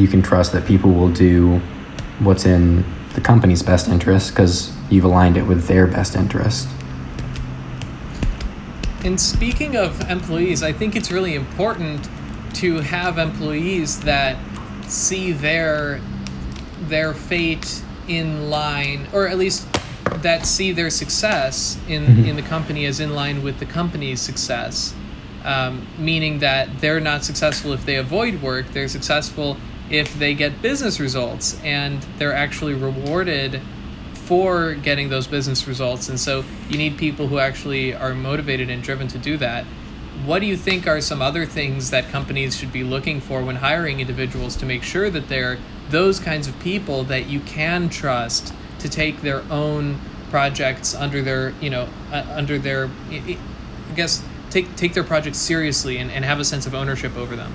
you can trust that people will do what's in the company's best interest because you've aligned it with their best interest. And speaking of employees, I think it's really important to have employees that see their their fate in line, or at least that see their success in mm-hmm. in the company as in line with the company's success. Um, meaning that they're not successful if they avoid work; they're successful if they get business results, and they're actually rewarded for getting those business results. And so you need people who actually are motivated and driven to do that. What do you think are some other things that companies should be looking for when hiring individuals to make sure that they're those kinds of people that you can trust to take their own projects under their, you know, uh, under their, I guess, take take their projects seriously and, and have a sense of ownership over them?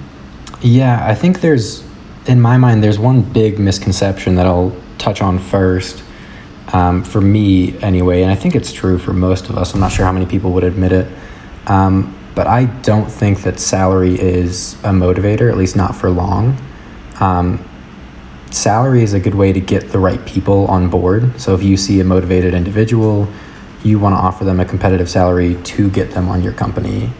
Yeah, I think there's, in my mind, there's one big misconception that I'll touch on first um, for me anyway, and I think it's true for most of us. I'm not sure how many people would admit it, um, but I don't think that salary is a motivator, at least not for long. Um, salary is a good way to get the right people on board. So if you see a motivated individual, you want to offer them a competitive salary to get them on your company.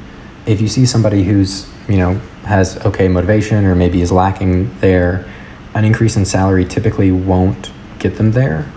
If you see somebody who's, you know, has okay motivation or maybe is lacking there, an increase in salary typically won't get them there.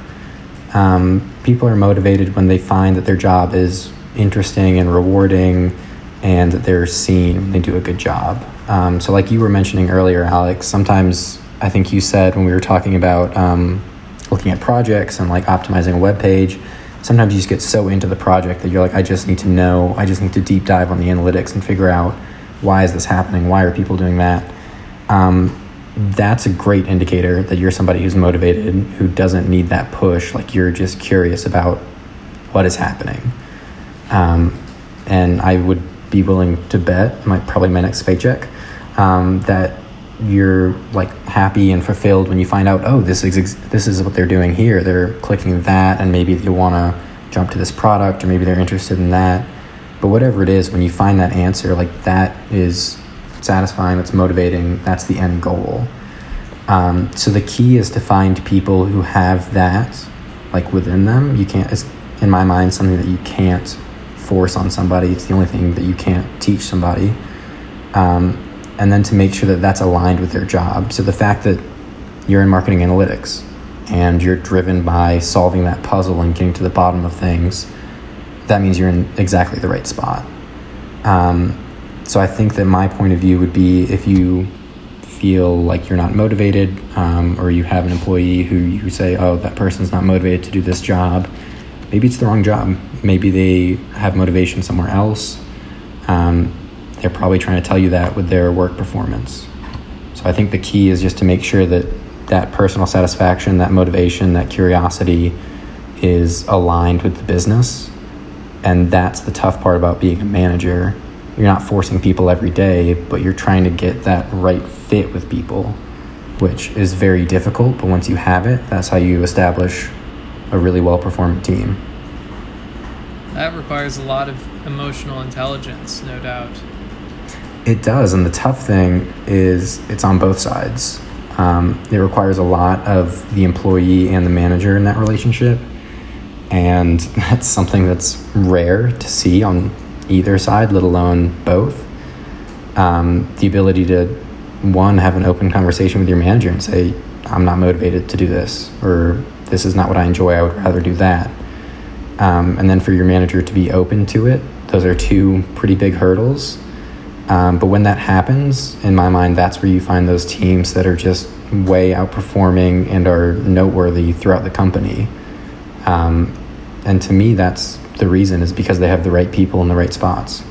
Um, people are motivated when they find that their job is interesting and rewarding and that they're seen when they do a good job. Um, so, like you were mentioning earlier, Alex, sometimes I think you said when we were talking about um, looking at projects and like optimizing a web page, sometimes you just get so into the project that you're like, I just need to know, I just need to deep dive on the analytics and figure out why is this happening? Why are people doing that? Um, that's a great indicator that you're somebody who's motivated, who doesn't need that push. Like you're just curious about what is happening. Um, and I would be willing to bet, my, probably my next paycheck, um, that you're like happy and fulfilled when you find out, oh, this is this is what they're doing here. They're clicking that, and maybe they want to jump to this product, or maybe they're interested in that. But whatever it is, when you find that answer, like that is satisfying, that's motivating, that's the end goal. Um, so the key is to find people who have that, like within them. You can't, it's in my mind, something that you can't force on somebody. It's the only thing that you can't teach somebody. Um, and then to make sure that that's aligned with their job. So the fact that you're in marketing analytics and you're driven by solving that puzzle and getting to the bottom of things, that means you're in exactly the right spot. Um, so I think that my point of view would be if you feel like you're not motivated um, or you have an employee who you say, oh, that person's not motivated to do this job, maybe it's the wrong job. Maybe they have motivation somewhere else. Um, they're probably trying to tell you that with their work performance. So I think the key is just to make sure that that personal satisfaction, that motivation, that curiosity is aligned with the business. And that's the tough part about being a manager you're not forcing people every day, but you're trying to get that right fit with people, which is very difficult. But once you have it, that's how you establish a really well performing team. That requires a lot of emotional intelligence, no doubt. It does. And the tough thing is it's on both sides. Um, it requires a lot of the employee and the manager in that relationship. And that's something that's rare to see on either side, let alone both. Um, the ability to, one, have an open conversation with your manager and say, I'm not motivated to do this, or this is not what I enjoy, I would rather do that. Um, and then for your manager to be open to it, those are two pretty big hurdles. Um, but when that happens, in my mind, that's where you find those teams that are just way outperforming and are noteworthy throughout the company. Um, and to me, that's the reason is because they have the right people in the right spots.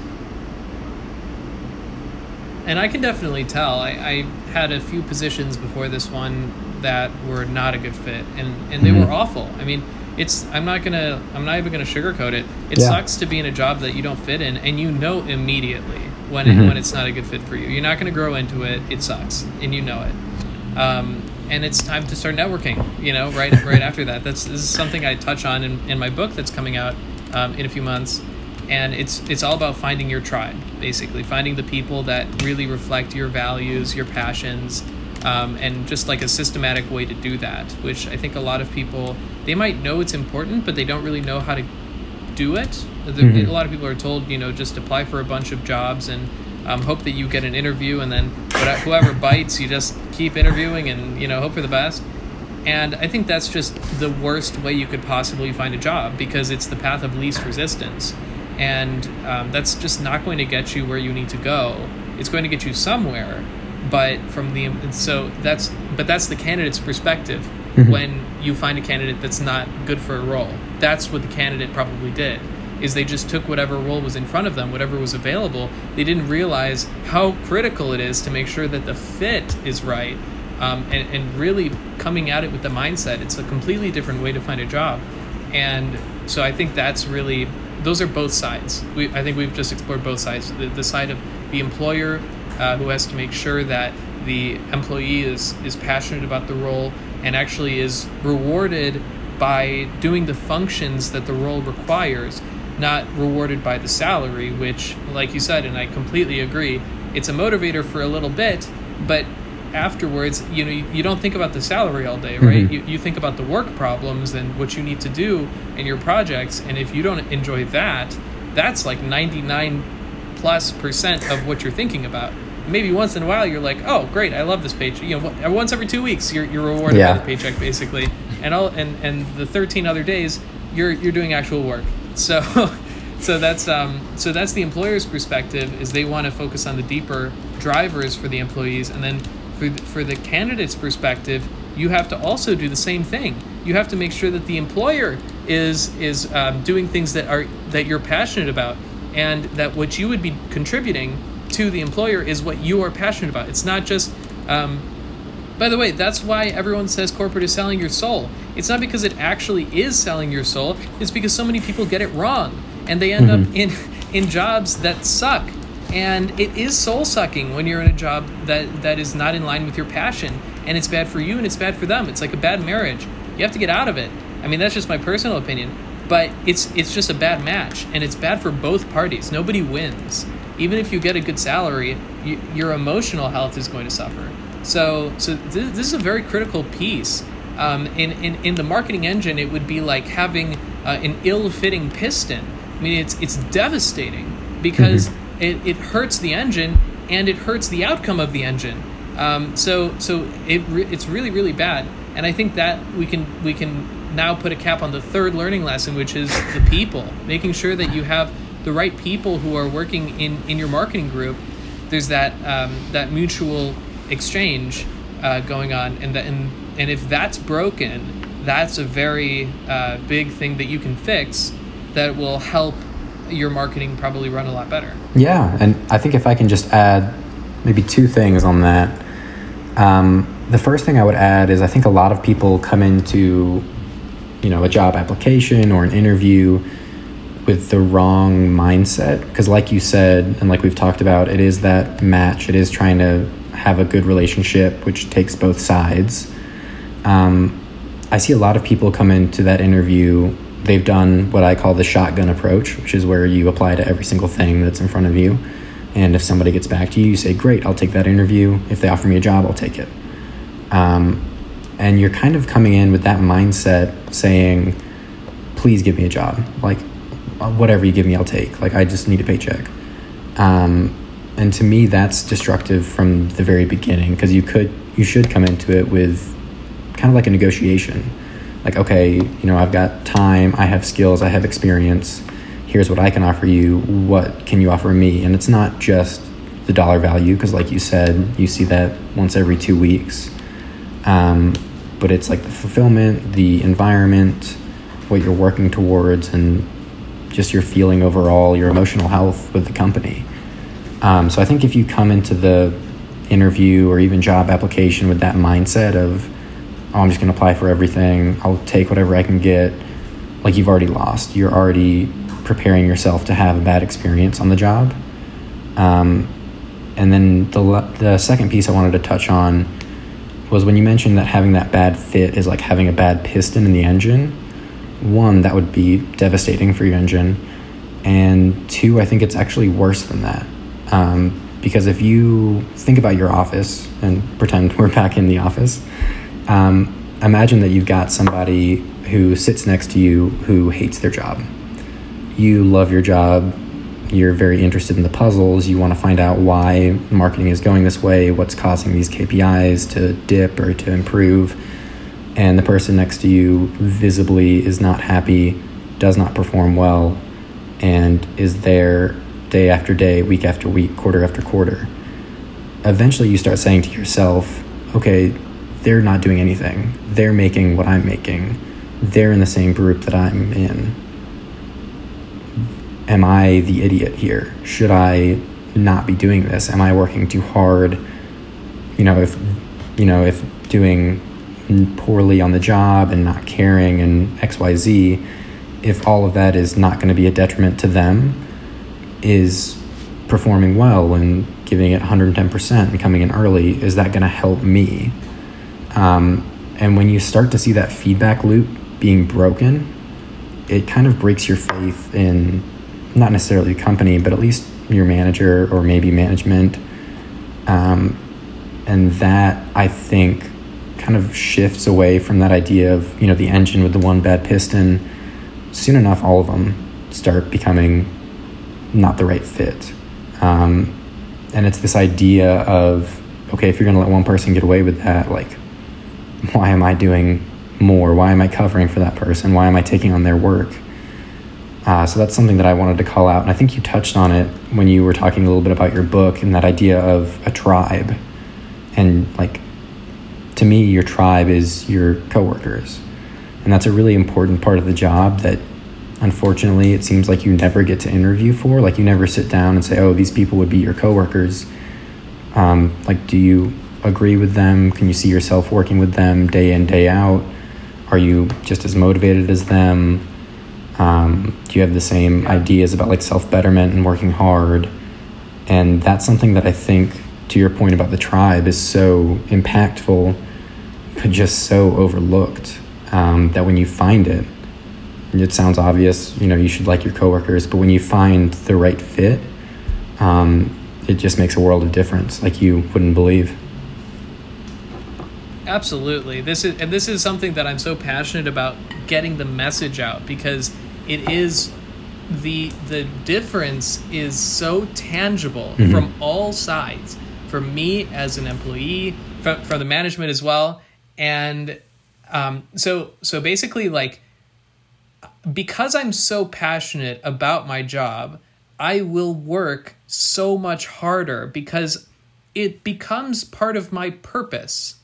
And I can definitely tell. I, I had a few positions before this one that were not a good fit, and, and they mm-hmm. were awful. I mean, it's I'm not gonna I'm not even gonna sugarcoat it. It yeah. sucks to be in a job that you don't fit in, and you know immediately when mm-hmm. it, when it's not a good fit for you. You're not gonna grow into it. It sucks, and you know it. Um, and it's time to start networking. You know, right right after that. That's this is something I touch on in, in my book that's coming out um, in a few months, and it's it's all about finding your tribe, basically finding the people that really reflect your values, your passions, um, and just like a systematic way to do that, which I think a lot of people they might know it's important, but they don't really know how to do it. Mm-hmm. A lot of people are told, you know, just apply for a bunch of jobs and um, hope that you get an interview, and then whoever bites, you just keep interviewing and you know hope for the best. And I think that's just the worst way you could possibly find a job because it's the path of least resistance, and um, that's just not going to get you where you need to go. It's going to get you somewhere, but from the so that's but that's the candidate's perspective mm-hmm. when you find a candidate that's not good for a role. That's what the candidate probably did is they just took whatever role was in front of them, whatever was available. They didn't realize how critical it is to make sure that the fit is right um, and, and really coming at it with the mindset. It's a completely different way to find a job. And so I think that's really, those are both sides. We, I think we've just explored both sides. The, the side of the employer uh, who has to make sure that the employee is, is passionate about the role and actually is rewarded by doing the functions that the role requires, not rewarded by the salary, which, like you said, and I completely agree, it's a motivator for a little bit, but afterwards, you know, you, you don't think about the salary all day, right? Mm-hmm. You, you think about the work problems and what you need to do in your projects, and if you don't enjoy that, that's like 99 plus percent of what you're thinking about maybe once in a while you're like, oh, great, I love this paycheck. You know, once every two weeks you're, you're rewarded yeah. by the paycheck basically, and all and and the 13 other days you're you're doing actual work. So. so that's um, so that's the employer's perspective is they want to focus on the deeper drivers for the employees and then for the, for the candidate's perspective you have to also do the same thing you have to make sure that the employer is is um, doing things that are that you're passionate about and that what you would be contributing to the employer is what you are passionate about. It's not just, um, by the way, that's why everyone says corporate is selling your soul. It's not because it actually is selling your soul, it's because so many people get it wrong and they end mm-hmm. up in, in jobs that suck. And it is soul sucking when you're in a job that, that is not in line with your passion. And it's bad for you and it's bad for them. It's like a bad marriage. You have to get out of it. I mean, that's just my personal opinion. But it's it's just a bad match, and it's bad for both parties. Nobody wins even if you get a good salary, you, your emotional health is going to suffer. So, so this, this is a very critical piece. Um, in, in, in the marketing engine, it would be like having uh, an ill-fitting piston. I mean, it's it's devastating because mm-hmm. it, it hurts the engine and it hurts the outcome of the engine. Um, so so it re- it's really really bad. And I think that we can we can now put a cap on the third learning lesson, which is the people, making sure that you have the right people who are working in, in your marketing group, there's that um, that mutual exchange uh, going on, and that and and if that's broken, that's a very uh, big thing that you can fix that will help your marketing probably run a lot better. Yeah, and I think if I can just add maybe two things on that. Um, the first thing I would add is I think a lot of people come into, you know, a job application or an interview with the wrong mindset. Because like you said and like we've talked about it is that match. It is trying to have a good relationship which takes both sides. Um, i see a lot of people come into that interview. They've done what i call the shotgun approach which is where you apply to every single thing that's in front of you. And if somebody gets back to you you say great i'll take that interview. If they offer me a job i'll take it. Um, and you're kind of coming in with that mindset saying please give me a job. Like whatever you give me, I'll take. Like I just need a paycheck. Um, and to me, that's destructive from the very beginning because you could, you should come into it with kind of like a negotiation. Like, okay, you know, I've got time, I have skills, I have experience. Here's what I can offer you. What can you offer me? And it's not just the dollar value because, like you said, you see that once every two weeks. Um, but it's like the fulfillment, the environment, what you're working towards, and just your feeling overall, your emotional health with the company. Um, so I think if you come into the interview or even job application with that mindset of, oh, I'm just going to apply for everything, I'll take whatever I can get, like you've already lost. You're already preparing yourself to have a bad experience on the job. Um, and then the, the second piece I wanted to touch on was when you mentioned that having that bad fit is like having a bad piston in the engine one, that would be devastating for your engine. And two, I think it's actually worse than that. Um, Because if you think about your office and pretend we're back in the office, um, imagine that you've got somebody who sits next to you who hates their job. You love your job, you're very interested in the puzzles, you want to find out why marketing is going this way, what's causing these KPIs to dip or to improve, and the person next to you visibly is not happy, does not perform well, and is there day after day, week after week, quarter after quarter. Eventually, you start saying to yourself, okay, they're not doing anything. They're making what I'm making. They're in the same group that I'm in. Am I the idiot here? Should I not be doing this? Am I working too hard? You know, if you know, if doing poorly on the job and not caring and XYZ, if all of that is not going to be a detriment to them, is performing well and giving it 110% and coming in early, is that going to help me? Um, and when you start to see that feedback loop being broken, it kind of breaks your faith in not necessarily the company, but at least your manager or maybe management. Um, and that I think kind of shifts away from that idea of you know the engine with the one bad piston. Soon enough, all of them start becoming not the right fit. Um, and it's this idea of okay, if you're going to let one person get away with that, like, why am I doing more? Why am I covering for that person? Why am I taking on their work? Uh, so that's something that I wanted to call out. And I think you touched on it when you were talking a little bit about your book and that idea of a tribe. And like, to me, your tribe is your coworkers. And that's a really important part of the job that unfortunately it seems like you never get to interview for. Like you never sit down and say oh these people would be your coworkers. Um, like do you agree with them? Can you see yourself working with them day in day out? Are you just as motivated as them? Um, do you have the same ideas about like self-betterment and working hard? And that's something that i think to your point about the tribe is so impactful just so overlooked um, that when you find it it sounds obvious, you know, you should like your coworkers, but when you find the right fit, um, it just makes a world of difference, like you wouldn't believe. Absolutely. This is and this is something that I'm so passionate about getting the message out because it is the the difference is so tangible mm-hmm. from all sides. For me as an employee, from, from the management as well, and um, so so basically like because I'm so passionate about my job, I will work so much harder because it becomes part of my purpose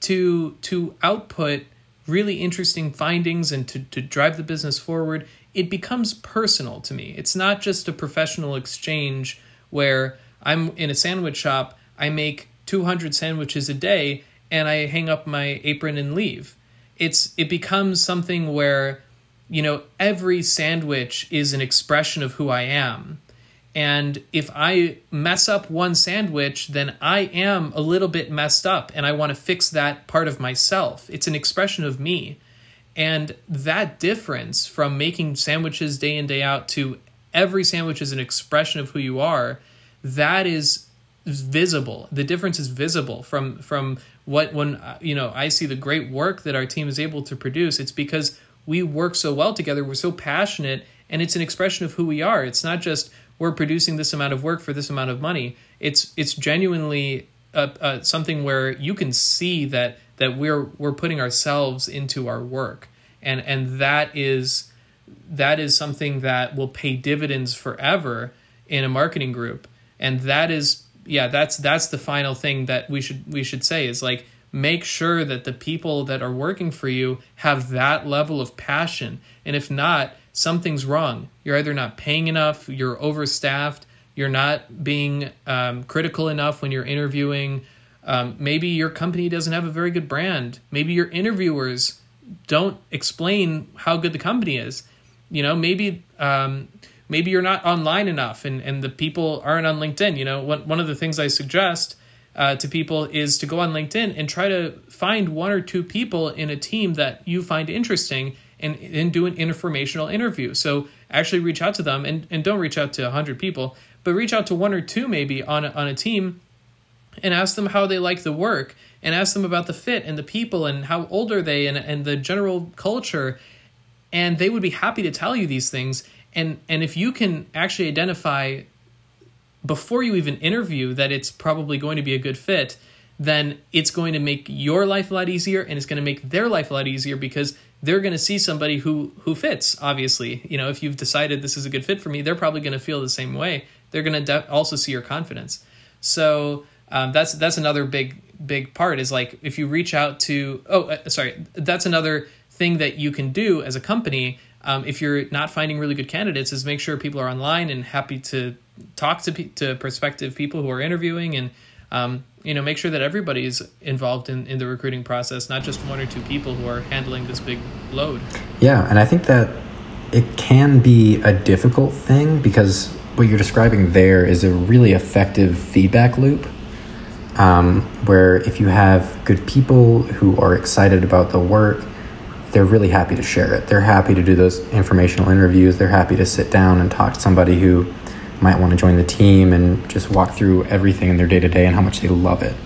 to to output really interesting findings and to, to drive the business forward. It becomes personal to me. It's not just a professional exchange where I'm in a sandwich shop, I make 200 sandwiches a day and I hang up my apron and leave. It's it becomes something where you know, every sandwich is an expression of who I am. And if I mess up one sandwich, then I am a little bit messed up and I want to fix that part of myself. It's an expression of me. And that difference from making sandwiches day in, day out to every sandwich is an expression of who you are, that is visible. The difference is visible from from what when uh, you know I see the great work that our team is able to produce. It's because we work so well together, we're so passionate, and it's an expression of who we are. It's not just we're producing this amount of work for this amount of money. It's it's genuinely something where you can see that that we're we're putting ourselves into our work, and and that is that is something that will pay dividends forever in a marketing group, and that is yeah that's that's the final thing that we should we should say is like make sure that the people that are working for you have that level of passion. And if not, something's wrong. You're either not paying enough, you're overstaffed, you're not being um, critical enough when you're interviewing. Um, maybe your company doesn't have a very good brand. Maybe your interviewers don't explain how good the company is. You know, maybe um, maybe you're not online enough, and and the people aren't on LinkedIn. You know, one one of the things I suggest uh, to people is to go on LinkedIn and try to find one or two people in a team that you find interesting and, and do an informational interview. So actually reach out to them and, and don't reach out to 100 people, but reach out to one or two maybe on a, on a team and ask them how they like the work and ask them about the fit and the people and how old are they and, and the general culture and they would be happy to tell you these things and and if you can actually identify before you even interview that it's probably going to be a good fit then it's going to make your life a lot easier and it's going to make their life a lot easier because they're going to see somebody who who fits obviously. You know if you've decided this is a good fit for me they're probably going to feel the same way. They're going to de- also see your confidence. So um, that's that's another big big part is like if you reach out to oh uh, sorry that's another thing that you can do as a company um, if you're not finding really good candidates is make sure people are online and happy to talk to to prospective people who are interviewing and um, you know make sure that everybody is involved in, in the recruiting process not just one or two people who are handling this big load. Yeah and i think that it can be a difficult thing because what you're describing there is a really effective feedback loop um, where if you have good people who are excited about the work, they're really happy to share it. They're happy to do those informational interviews. They're happy to sit down and talk to somebody who might want to join the team and just walk through everything in their day to day and how much they love it.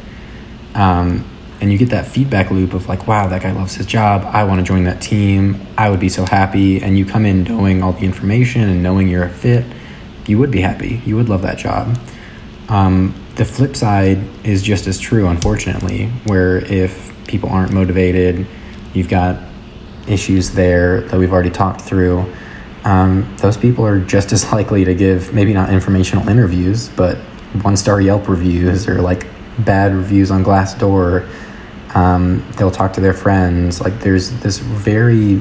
Um, and you get that feedback loop of like, wow, that guy loves his job. I want to join that team. I would be so happy. And you come in knowing all the information and knowing you're a fit. You would be happy. You would love that job. Um, the flip side is just as true, unfortunately, where if people aren't motivated, you've got issues there that we've already talked through. Um, those people are just as likely to give maybe not informational interviews, but one star Yelp reviews or like bad reviews on Glassdoor. Um, they'll talk to their friends. Like there's this very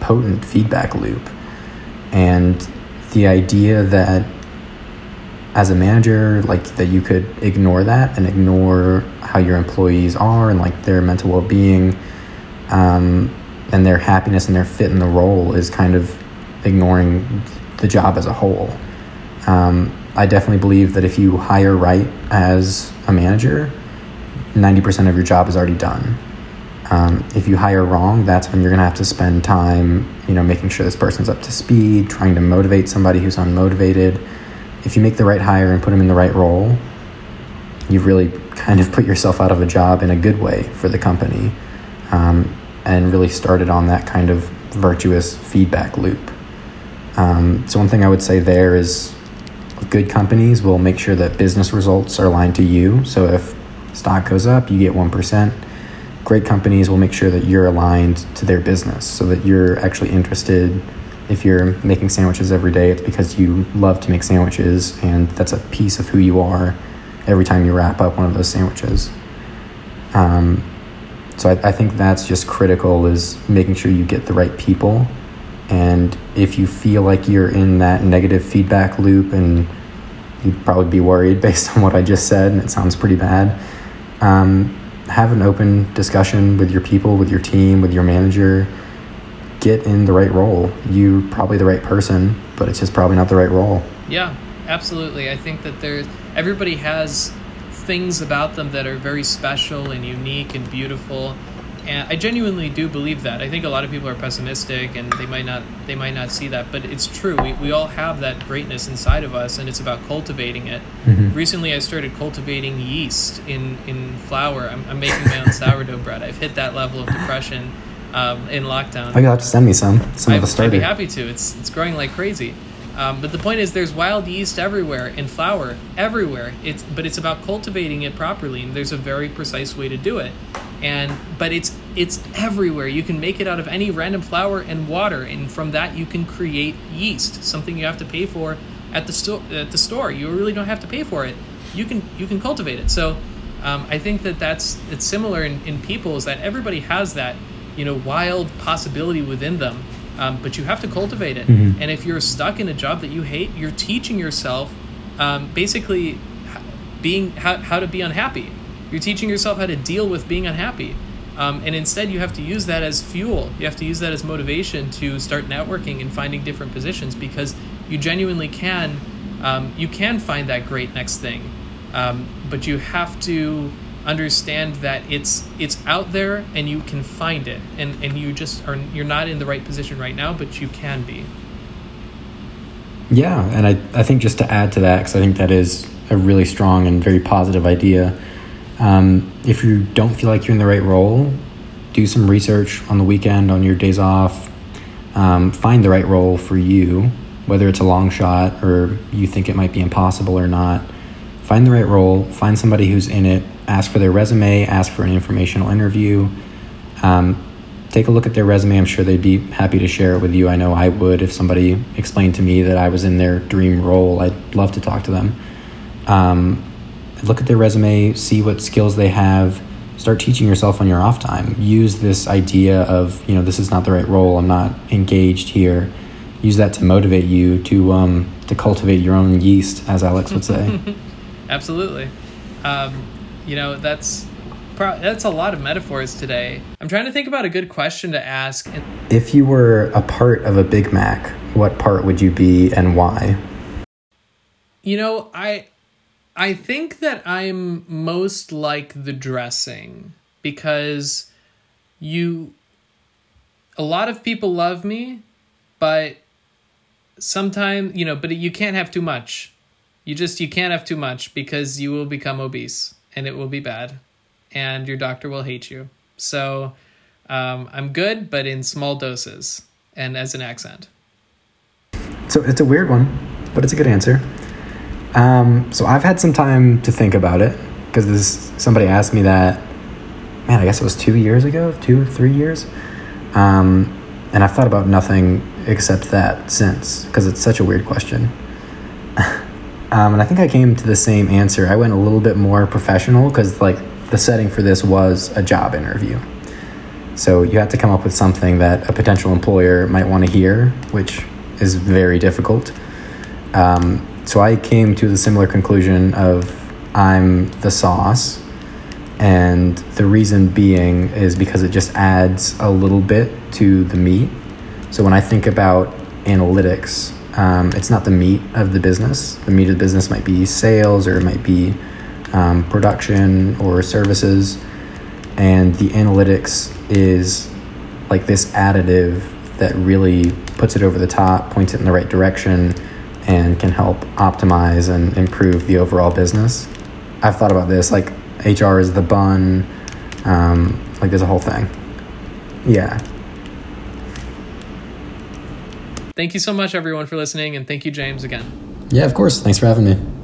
potent feedback loop. And the idea that as a manager like that you could ignore that and ignore how your employees are and like their mental well-being um, and their happiness and their fit in the role is kind of ignoring the job as a whole. Um, i definitely believe that if you hire right as a manager 90% of your job is already done. Um, if you hire wrong that's when you're going to have to spend time you know making sure this person's up to speed trying to motivate somebody who's unmotivated. If you make the right hire and put them in the right role, you've really kind of put yourself out of a job in a good way for the company. Um, and really started on that kind of virtuous feedback loop. Um, so, one thing I would say there is good companies will make sure that business results are aligned to you. So, if stock goes up, you get 1%. Great companies will make sure that you're aligned to their business so that you're actually interested if you're making sandwiches every day, it's because you love to make sandwiches, and that's a piece of who you are every time you wrap up one of those sandwiches. Um, so I, I think that's just critical is making sure you get the right people. And if you feel like you're in that negative feedback loop, and you'd probably be worried based on what I just said, and it sounds pretty bad, um, have an open discussion with your people, with your team, with your manager get in the right role. You're probably the right person, but it's just probably not the right role. Yeah, absolutely. I think that there's everybody has things about them that are very special and unique and beautiful. And I genuinely do believe that. I think a lot of people are pessimistic and they might not they might not see that, but it's true. We, we all have that greatness inside of us and it's about cultivating it. Mm-hmm. Recently I started cultivating yeast in, in flour. I'm, I'm making my own sourdough bread. I've hit that level of depression um, in lockdown. Oh, you'll have to send me some. Some I, of the starter. I'd be happy to. It's it's growing like crazy. Um, but the point is, there's wild yeast everywhere in flour, everywhere. It's but it's about cultivating it properly, and there's a very precise way to do it. And but it's it's everywhere. You can make it out of any random flour and water, and from that you can create yeast, something you have to pay for at the store. At the store, you really don't have to pay for it. You can you can cultivate it. So um, I think that that's it's similar in, in people is that everybody has that you know wild possibility within them um, but you have to cultivate it. Mm-hmm. and if you're stuck in a job that you hate you're teaching yourself um, basically being how, how to be unhappy. You're teaching yourself how to deal with being unhappy. Um, and instead you have to use that as fuel. You have to use that as motivation to start networking and finding different positions because you genuinely can um, you can find that great next thing. Um, but you have to understand that it's it's out there and you can find it and and you just are you're not in the right position right now but you can be Yeah, and I, I think just to add to that, because I think that is a really strong and very positive idea. Um, if you don't feel like you're in the right role, do some research on the weekend, on your days off. Um, find the right role for you, whether it's a long shot or you think it might be impossible or not. Find the right role, find somebody who's in it, ask for their resume, ask for an informational interview. Um, take a look at their resume. I'm sure they'd be happy to share it with you. I know I would if somebody explained to me that I was in their dream role. I'd love to talk to them. Um, look at their resume, see what skills they have start teaching yourself on your off time. Use this idea of, you know, this is not the right role, I'm not engaged here. Use that to motivate you to um, to cultivate your own yeast, as Alex would say. Absolutely. Um, you know, that's that's a lot of metaphors today. I'm trying to think about a good question to ask. If you were a part of a Big Mac, what part would you be and why? You know, I I think that I'm most like the dressing because you a lot of people love me, but sometimes, you know, but you can't have too much. You just you can't have too much because you will become obese and it will be bad and your doctor will hate you. So, um, I'm good, but in small doses and as an accent. So it's a weird one, but it's a good answer. Um, so I've had some time to think about it because this somebody asked me that. Man, I guess it was two years ago, two three years, um, and I've thought about nothing except that since because it's such a weird question. Um, and I think I came to the same answer. I went a little bit more professional because like the setting for this was a job interview. So you have to come up with something that a potential employer might want to hear, which is very difficult. Um, so I came to the similar conclusion of I'm the sauce. And the reason being is because it just adds a little bit to the meat. So when I think about analytics, um, it's not the meat of the business. The meat of the business might be sales or it might be um, production or services. And the analytics is like this additive that really puts it over the top, points it in the right direction, and can help optimize and improve the overall business. I've thought about this like HR is the bun, um, like there's a whole thing. Yeah. Thank you so much, everyone, for listening, and thank you, James, again. Yeah, of course. Thanks for having me.